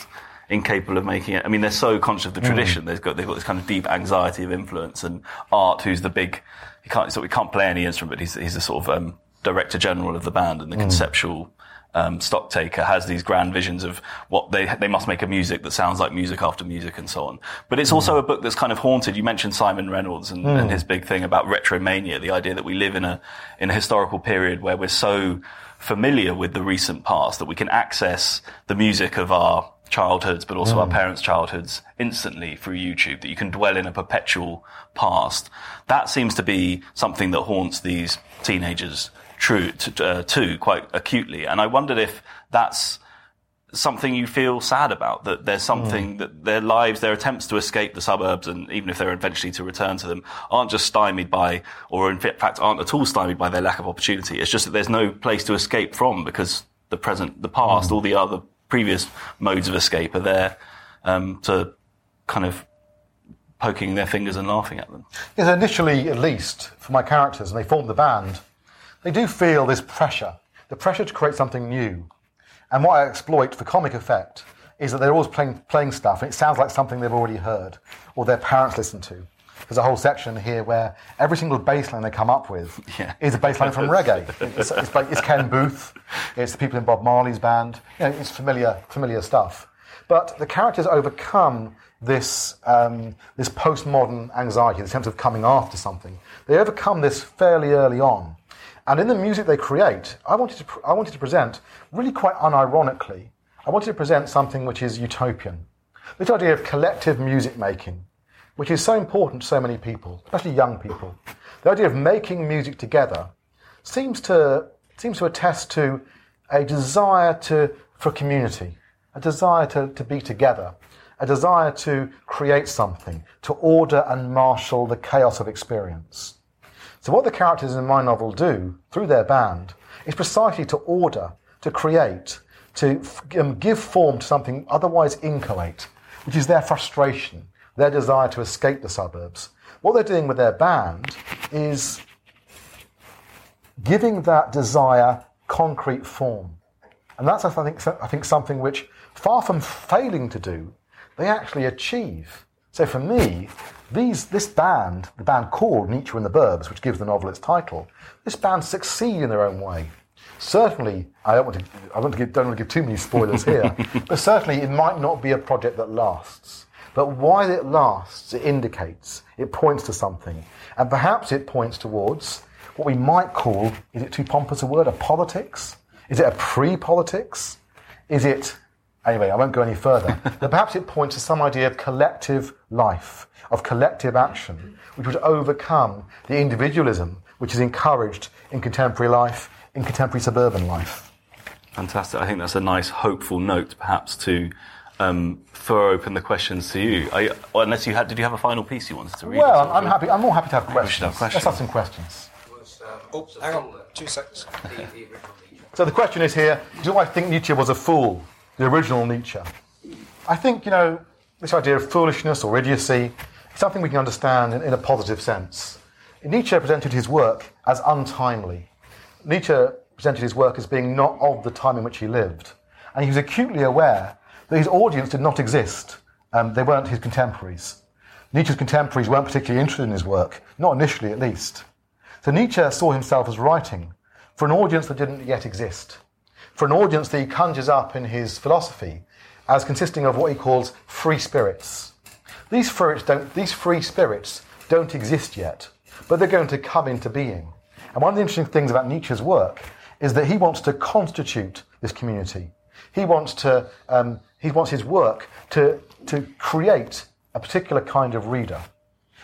incapable of making it. I mean, they're so conscious of the tradition. They've got they've got this kind of deep anxiety of influence, and Art, who's the big, he can't so he can't play any instrument, but he's he's the sort of um, director general of the band and the conceptual um, stock taker has these grand visions of what they they must make a music that sounds like music after music and so on. But it's hmm. also a book that's kind of haunted. You mentioned Simon Reynolds and, and hmm. his big thing about retromania, the idea that we live in a in a historical period where we're so familiar with the recent past that we can access the music of our childhoods, but also our hmm. parents' childhoods instantly through YouTube, that you can dwell in a perpetual past. That seems to be something that haunts these teenagers true to, uh, too quite acutely. And I wondered if that's something you feel sad about, that there's something that their lives, their attempts to escape the suburbs and even if they're eventually to return to them aren't just stymied by, or in fact aren't at all stymied by their lack of opportunity. It's just that there's no place to escape from because the present, the past, all the other previous modes of escape are there, um, to kind of poking their fingers and laughing at them. Yes, initially, at least, for my characters, and they form the band, they do feel this pressure, the pressure to create something new. And what I exploit for comic effect is that they're always playing, playing stuff, and it sounds like something they've already heard, or their parents listen to. There's a whole section here where every single bass line they come up with Yeah. is a bass line from reggae. It's, it's, like- it's Ken Boothe, it's the people in Bob Marley's band. You know, it's familiar, familiar stuff. But the characters overcome this, um, this postmodern anxiety, the sense of coming after something. They overcome this fairly early on. And in the music they create, I wanted to, I wanted to present, really quite unironically, I wanted to present something which is utopian. This idea of collective music making, which is so important to so many people, especially young people. The idea of making music together seems to, seems to attest to a desire to, for community, a desire to, to be together, a desire to create something, to order and marshal the chaos of experience. So, what the characters in my novel do through their band is precisely to order, to create, to um, give form to something otherwise inchoate, which is their frustration, their desire to escape the suburbs. What they're doing with their band is giving that desire concrete form. And that's, I think, I think something which, far from failing to do, they actually achieve. So for me, these, this band, the band called Nietzsche and the Burbs, which gives the novel its title, this band succeed in their own way. Certainly, I don't want to, I don't, to give, don't want to give too many spoilers here, but certainly it might not be a project that lasts. But while it lasts, it indicates, it points to something. And perhaps it points towards what we might call, is it too pompous a word, a politics? Is it a pre-politics? Is it, anyway, I won't go any further, but perhaps it points to some idea of collective life, of collective action, which would overcome the individualism which is encouraged in contemporary life, in contemporary suburban life. Fantastic. I think that's a nice, hopeful note, perhaps, to um, throw open the questions to you. You, unless you had, did you have a final piece you wanted to read? Well, I'm, I'm happy. I'm more happy to have questions. have questions. Let's have some questions. Oh, hang on, two seconds. So the question is here: Do I think Nietzsche was a fool, the original Nietzsche? I think you know this idea of foolishness or idiocy is something we can understand in, in a positive sense. Nietzsche presented his work as untimely. Nietzsche presented his work as being not of the time in which he lived, and he was acutely aware that his audience did not exist. Um, they weren't his contemporaries. Nietzsche's contemporaries weren't particularly interested in his work, not initially at least. So Nietzsche saw himself as writing for an audience that didn't yet exist, for an audience that he conjures up in his philosophy as consisting of what he calls free spirits. These, don't, these free spirits don't exist yet, but they're going to come into being. And one of the interesting things about Nietzsche's work is that he wants to constitute this community. He wants to, um, he wants his work to, to create a particular kind of reader.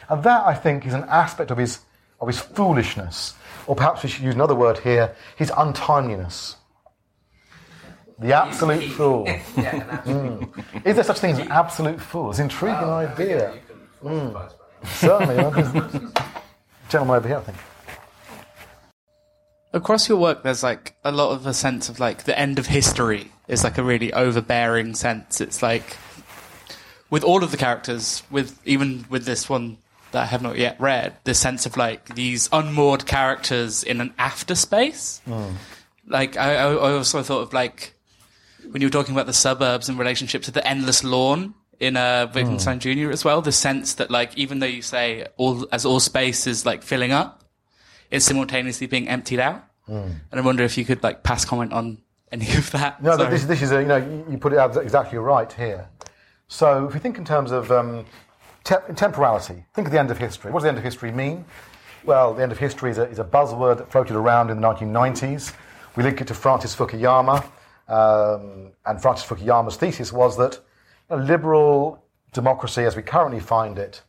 And that, I think, is an aspect of his, of his foolishness, or perhaps we should use another word here, his untimeliness. The absolute fool. mm. Is there such thing as an absolute fool? It's an intriguing idea. Mm. Certainly. Gentleman over here, I think. Across your work, there's like a lot of a sense of like the end of history is like a really overbearing sense. It's like with all of the characters, with even with this one that I have not yet read, the sense of like these unmoored characters in an after space. Mm. Like I, I also thought of like when you were talking about the suburbs in relationship to the endless lawn in uh, Wittgenstein mm. Jr. as well. The sense that like even though you say all as all space is like filling up, it's simultaneously being emptied out. Mm. And I wonder if you could like pass comment on any of that. No, this, this, is a, you know you put it out exactly right here. So if we think in terms of um, te- temporality, think of the end of history. What does the end of history mean? Well, the end of history is a, is a buzzword that floated around in the 1990s. We link it to Francis Fukuyama, um, and Francis Fukuyama's thesis was that a liberal democracy, as we currently find it,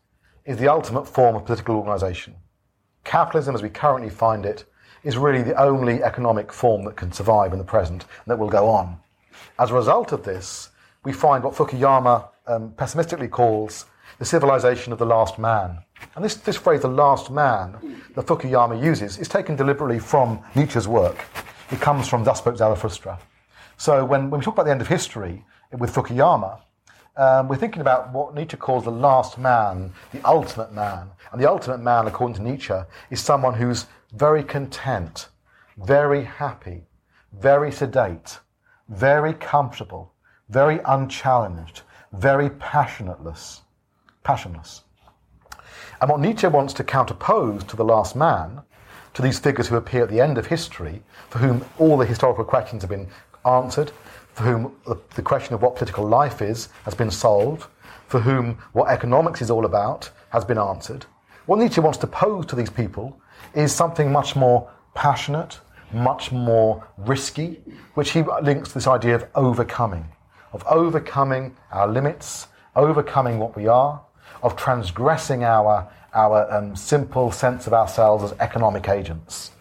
is the ultimate form of political organisation. Capitalism, as we currently find it, is really the only economic form that can survive in the present and that will go on. As a result of this, we find what Fukuyama um, pessimistically calls the civilization of the last man. And this, this phrase, the last man, that Fukuyama uses, is taken deliberately from Nietzsche's work. It comes from Thus Spoke Zarathustra. So when, when we talk about the end of history with Fukuyama, um, we're thinking about what Nietzsche calls the last man, the ultimate man. And the ultimate man, according to Nietzsche, is someone who's very content, very happy, very sedate, very comfortable, very unchallenged, very passionateless, passionless. And what Nietzsche wants to counterpose to the last man, to these figures who appear at the end of history, for whom all the historical questions have been answered, for whom the question of what political life is has been solved, for whom what economics is all about has been answered. What Nietzsche wants to pose to these people is something much more passionate, much more risky, which he links to this idea of overcoming, of overcoming our limits, overcoming what we are, of transgressing our, our um, simple sense of ourselves as economic agents.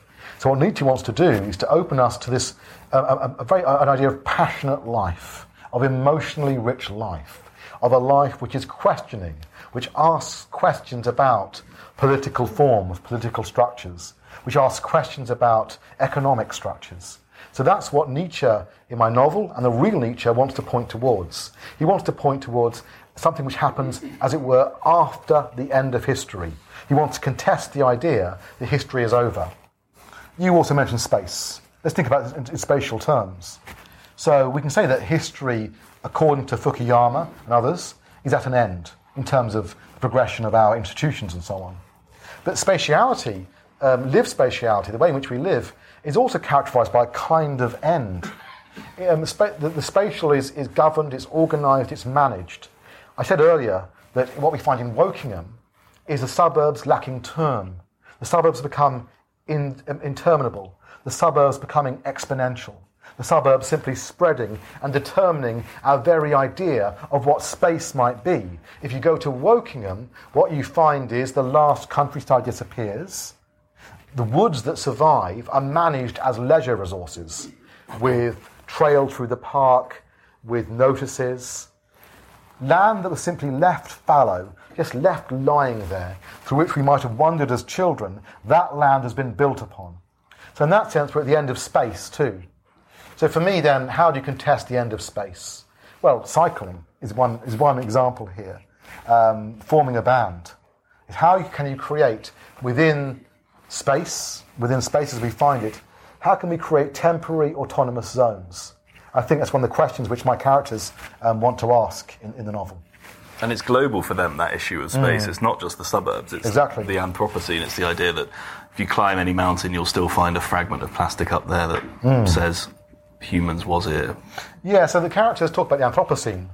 So what Nietzsche wants to do is to open us to this, uh, a, a very, an idea of passionate life, of emotionally rich life, of a life which is questioning, which asks questions about political forms, political structures, which asks questions about economic structures. So that's what Nietzsche, in my novel, and the real Nietzsche, wants to point towards. He wants to point towards something which happens, as it were, after the end of history. He wants to contest the idea that history is over. You also mentioned space. Let's think about it in, spatial terms. So we can say that history, according to Fukuyama and others, is at an end in terms of the progression of our institutions and so on. But spatiality, um, spatiality, the way in which we live, is also characterized by a kind of end. Um, the, spa- the, the spatial is, is governed, it's organized, it's managed. I said earlier that what we find in Wokingham is the suburbs lacking term. The suburbs become in, um, interminable. The suburbs becoming exponential. The suburbs simply spreading and determining our very idea of what space might be. If you go to Wokingham, what you find is the last countryside disappears. The woods that survive are managed as leisure resources with trail through the park, with notices. Land that was simply left fallow, just left lying there, through which we might have wandered as children, that land has been built upon. So, in that sense, we're at the end of space too. So, for me, then, how do you contest the end of space? Well, cycling is one, is one example here. Um, forming a band. How can you create within space, within space as we find it, how can we create temporary autonomous zones? I think that's one of the questions which my characters um, want to ask in, in the novel. And it's global for them, that issue of space. It's not just the suburbs, it's Exactly. the Anthropocene. It's the idea that if you climb any mountain, you'll still find a fragment of plastic up there that says humans was here. Yeah, so the characters talk about the Anthropocene.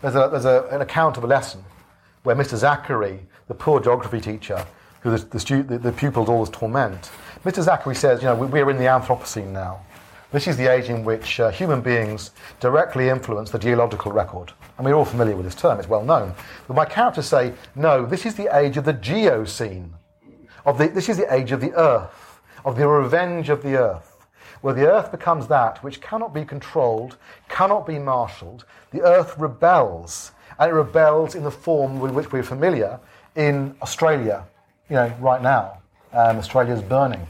There's, a, there's a, an account of a lesson where Mr. Zachary, the poor geography teacher, who the, the, stu- the, the pupils always torment, Mr. Zachary says, you know, we, we're in the Anthropocene now. This is the age in which uh, human beings directly influence the geological record. And we're all familiar with this term, it's well known. But my characters say, no, this is the age of the Geocene. Of the, this is the age of the Earth, of the revenge of the Earth, where the Earth becomes that which cannot be controlled, cannot be marshalled. The Earth rebels, and it rebels in the form with which we're familiar in Australia, you know, right now. Um, Australia's burning.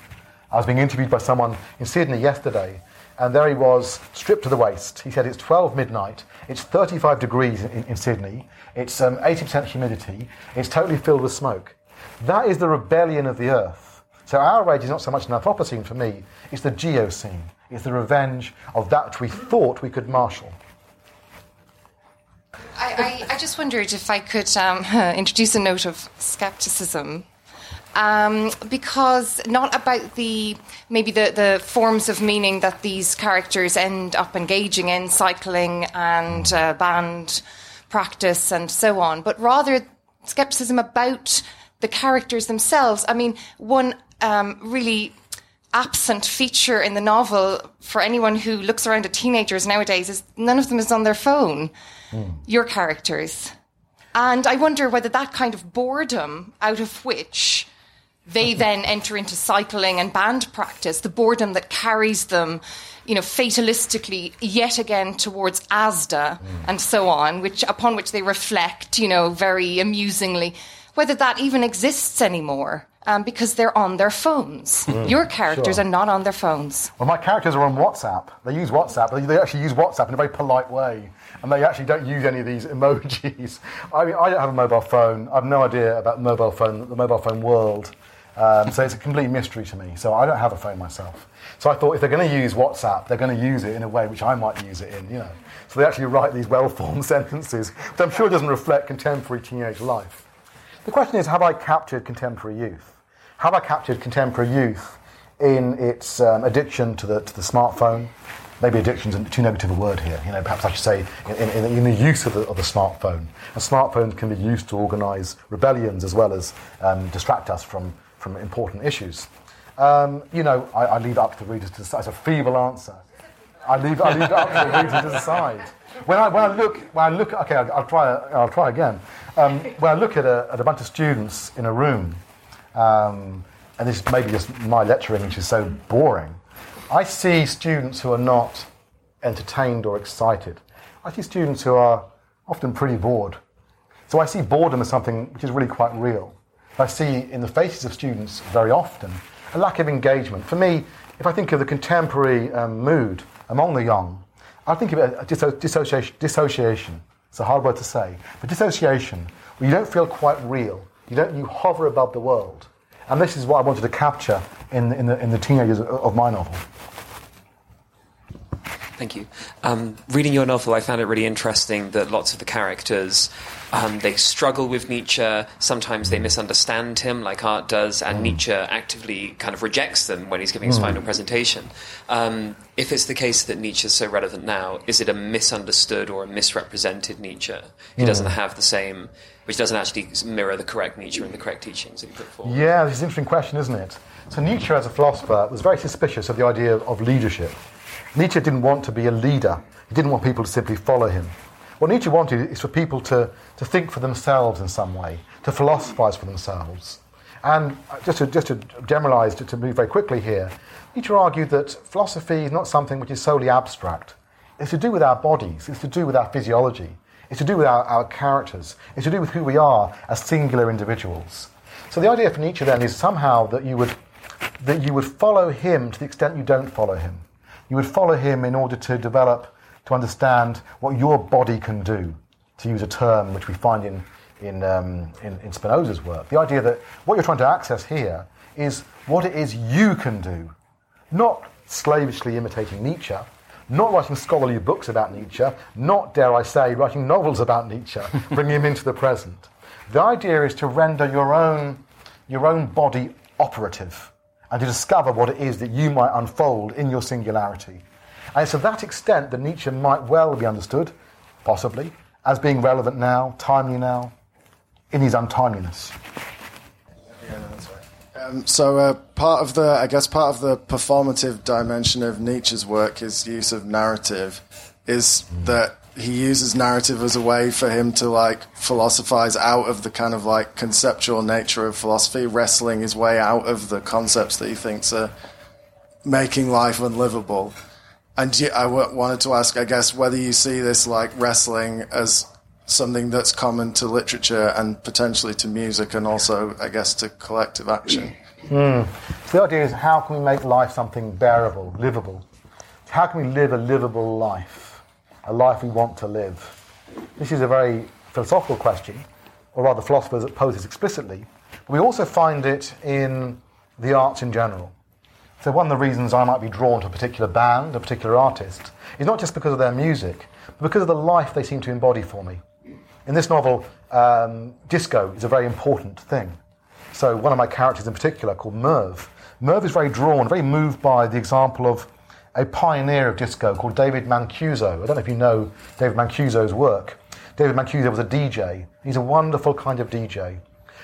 I was being interviewed by someone in Sydney yesterday, and there he was, stripped to the waist. He said it's 12 midnight, it's 35 degrees in, in Sydney, it's um, 80% humidity, it's totally filled with smoke. That is the rebellion of the earth. So our rage is not so much an Anthropocene for me, it's the Geocene. It's the revenge of that which we thought we could marshal. I, I, I just wondered if I could um, introduce a note of skepticism. Um, because not about the maybe the, the forms of meaning that these characters end up engaging in, cycling and uh, band practice and so on, but rather skepticism about the characters themselves. I mean, one um, really absent feature in the novel for anyone who looks around at teenagers nowadays is none of them is on their phone. Your characters. And I wonder whether that kind of boredom out of which they then enter into cycling and band practice, the boredom that carries them, you know, fatalistically yet again towards ASDA and so on, which upon which they reflect, you know, very amusingly, whether that even exists anymore. Um, because they're on their phones. Your characters sure. are not on their phones. Well, my characters are on WhatsApp. They use WhatsApp. They, they actually use WhatsApp in a very polite way. And they actually don't use any of these emojis. I mean, I don't have a mobile phone. I have no idea about the mobile phone, the mobile phone world. Um, so it's a complete mystery to me. So I don't have a phone myself. So I thought if they're going to use WhatsApp, they're going to use it in a way which I might use it in, you know. So they actually write these well-formed sentences, which I'm sure doesn't reflect contemporary teenage life. The question is, have I captured contemporary youth? Have I captured contemporary youth in its um, addiction to the, to the smartphone? Maybe addiction is too negative a word here. You know, perhaps I should say in, in, in the use of the, of the smartphone. And smartphones can be used to organise rebellions as well as um, distract us from, from important issues. Um, you know, I, I leave it up to the readers to decide. It's a feeble answer. I leave, I leave it up to the reader to decide. When I, when I look, when I look, okay, I'll, I'll try, I'll try again. Um, when I look at a, at a bunch of students in a room, um, and this is maybe just my lecturing, which is so boring, I see students who are not entertained or excited. I see students who are often pretty bored. So I see boredom as something which is really quite real. I see in the faces of students very often a lack of engagement. For me, if I think of the contemporary um, mood among the young, I think of it as disso- dissociation, dissociation. It's a hard word to say, but dissociation, where you don't feel quite real. You don't. You hover above the world, And this is what I wanted to capture in, in, the, in the teenagers of my novel. Thank you. Um, reading your novel, I found it really interesting that lots of the characters um, they struggle with Nietzsche. Sometimes they misunderstand him, like Art does, and mm. Nietzsche actively kind of rejects them when he's giving his mm. final presentation. Um, if it's the case that Nietzsche is so relevant now, is it a misunderstood or a misrepresented Nietzsche He mm. doesn't have the same, which doesn't actually mirror the correct Nietzsche and the correct teachings that he put forward? Yeah, this is an interesting question, isn't it? So Nietzsche, as a philosopher, was very suspicious of the idea of leadership. Nietzsche didn't want to be a leader. He didn't want people to simply follow him. What Nietzsche wanted is for people to, to think for themselves in some way, to philosophize for themselves. And just to, just to generalize, to, to move very quickly here, Nietzsche argued that philosophy is not something which is solely abstract. It's to do with our bodies, it's to do with our physiology, it's to do with our, our characters, it's to do with who we are as singular individuals. So the idea for Nietzsche then is somehow that you would, that you would follow him to the extent you don't follow him. You would follow him in order to develop to understand what your body can do, to use a term which we find in, in, um, in, in Spinoza's work. The idea that what you're trying to access here is what it is you can do, not slavishly imitating Nietzsche, not writing scholarly books about Nietzsche, not, dare I say, writing novels about Nietzsche, bringing him into the present. The idea is to render your own, your own body operative and to discover what it is that you might unfold in your singularity. And it's to that extent that Nietzsche might well be understood, possibly, as being relevant now, timely now, in his untimeliness. Um, so uh, part of the, I guess, part of the performative dimension of Nietzsche's work, his use of narrative, is that he uses narrative as a way for him to like philosophize out of the kind of like conceptual nature of philosophy, wrestling his way out of the concepts that he thinks are making life unlivable. And I wanted to ask, I guess, whether you see this like wrestling as something that's common to literature and potentially to music and also, I guess, to collective action. Mm. The idea is how can we make life something bearable, livable? How can we live a livable life, a life we want to live? This is a very philosophical question, or rather, philosophers that pose this explicitly. But we also find it in the arts in general. So one of the reasons I might be drawn to a particular band, a particular artist, is not just because of their music, but because of the life they seem to embody for me. In this novel, um, disco is a very important thing. So one of my characters in particular, called Merv, Merv is very drawn, very moved by the example of a pioneer of disco called David Mancuso. I don't know if you know David Mancuso's work. David Mancuso was a DJ. He's a wonderful kind of DJ.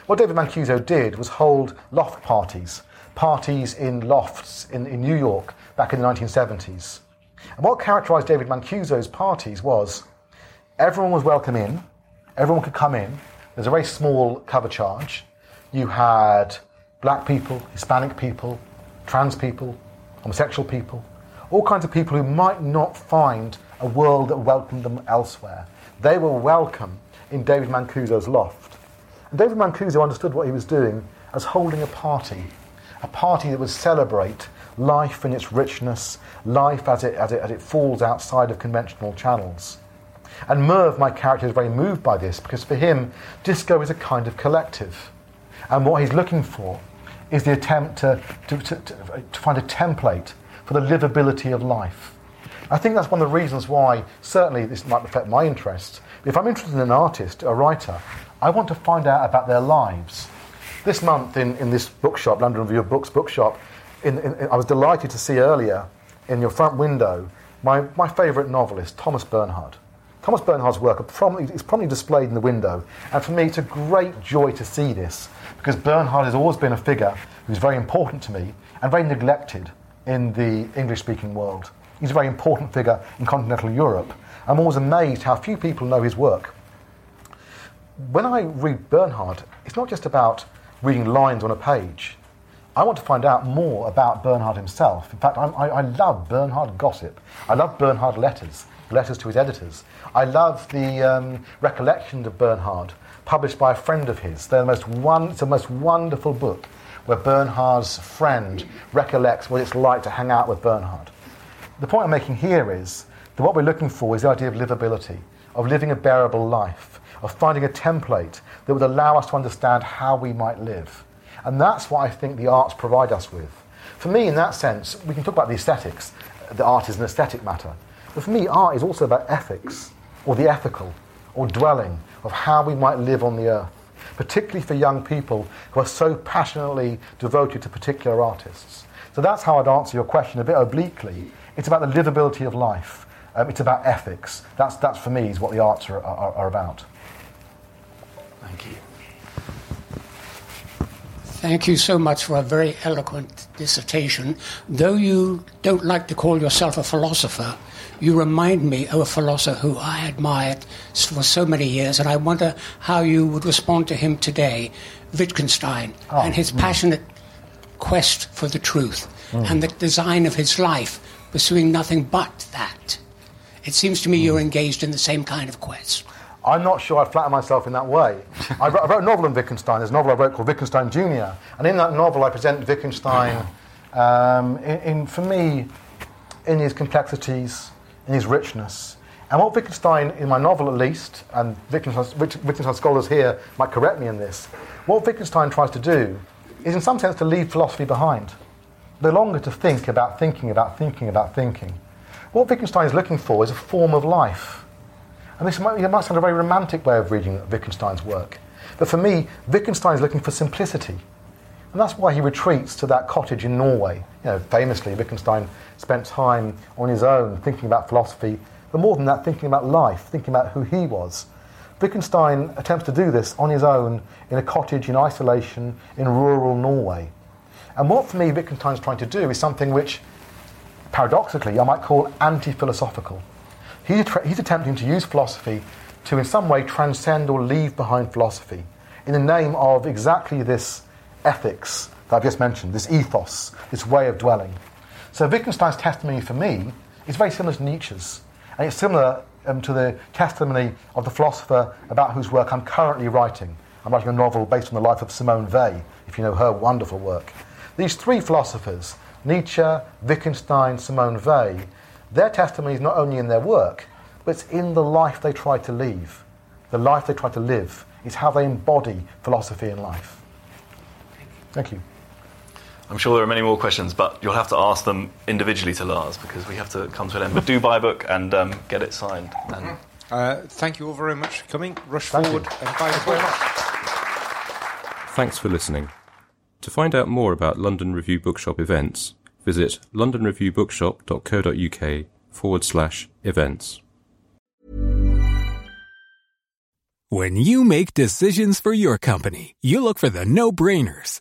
What David Mancuso did was hold loft parties parties in lofts in, in New York back in the 1970s. And what characterized David Mancuso's parties was everyone was welcome in, everyone could come in. There's a very small cover charge. You had black people, Hispanic people, trans people, homosexual people, all kinds of people who might not find a world that welcomed them elsewhere. They were welcome in David Mancuso's loft. And David Mancuso understood what he was doing as holding a party a party that would celebrate life in its richness, life as it, as it, as it falls outside of conventional channels. And Merv, my character, is very moved by this because for him, disco is a kind of collective. And what he's looking for is the attempt to, to, to, to, find a template for the livability of life. I think that's one of the reasons why, certainly, this might affect my interests. If I'm interested in an artist, a writer, I want to find out about their lives. This month in, in this bookshop, London Review of Books bookshop, in, in, I was delighted to see earlier in your front window my, my favourite novelist, Thomas Bernhard. Thomas Bernhard's work is prominently displayed in the window, and for me it's a great joy to see this because Bernhard has always been a figure who's very important to me and very neglected in the English speaking world. He's a very important figure in continental Europe. I'm always amazed how few people know his work. When I read Bernhard, it's not just about reading lines on a page. I want to find out more about Bernhard himself. In fact, I, I love Bernhard gossip. I love Bernhard letters, letters to his editors. I love the um, recollections of Bernhard, published by a friend of his. They're the most one, it's the most wonderful book where Bernhard's friend recollects what it's like to hang out with Bernhard. The point I'm making here is that what we're looking for is the idea of livability, of living a bearable life, of finding a template that would allow us to understand how we might live. And that's what I think the arts provide us with. For me, in that sense, we can talk about the aesthetics. The art is an aesthetic matter. But for me, art is also about ethics, or the ethical, or dwelling, of how we might live on the earth, particularly for young people who are so passionately devoted to particular artists. So that's how I'd answer your question a bit obliquely. It's about the livability of life. Um, it's about ethics. That's, that's for me is what the arts are, are, are about. Thank you. Thank you so much for a very eloquent dissertation. Though you don't like to call yourself a philosopher, you remind me of a philosopher who I admired for so many years, and I wonder how you would respond to him today, Wittgenstein, Oh, and his mm. passionate quest for the truth, Mm. and the design of his life, pursuing nothing but that. It seems to me you're engaged in the same kind of quest. I'm not sure I flatter myself in that way. I, wrote, I wrote a novel on Wittgenstein. There's a novel I wrote called Wittgenstein Jr. And in that novel, I present Wittgenstein, um, in, in, for me, in his complexities, in his richness. And what Wittgenstein, in my novel at least, and Wittgenstein, Wittgenstein scholars here might correct me in this, what Wittgenstein tries to do is, in some sense, to leave philosophy behind. No longer to think about thinking about thinking about thinking. What Wittgenstein is looking for is a form of life. And this might, it might sound a very romantic way of reading Wittgenstein's work. But for me, Wittgenstein is looking for simplicity. And that's why he retreats to that cottage in Norway. You know, famously, Wittgenstein spent time on his own thinking about philosophy, but more than that, thinking about life, thinking about who he was. Wittgenstein attempts to do this on his own in a cottage in isolation in rural Norway. And what for me Wittgenstein's trying to do is something which, paradoxically, I might call anti philosophical. He's, he's attempting to use philosophy to, in some way, transcend or leave behind philosophy in the name of exactly this ethics that I've just mentioned, this ethos, this way of dwelling. So Wittgenstein's testimony for me is very similar to Nietzsche's, and it's similar um, to the testimony of the philosopher about whose work I'm currently writing. I'm writing a novel based on the life of Simone Weil, if you know her wonderful work. These three philosophers, Nietzsche, Wittgenstein, Simone Weil, their testimony is not only in their work, but it's in the life they try to live. The life they try to live is how they embody philosophy in life. Thank you. I'm sure there are many more questions, but you'll have to ask them individually to Lars because we have to come to an end. But do buy a book and um, get it signed. And Uh, thank you all very much for coming. Rush Thank forward you. and buy the book. Thanks for listening. To find out more about London Review Bookshop events, visit londonreviewbookshop.co.uk forward slash events. When you make decisions for your company, you look for the no brainers.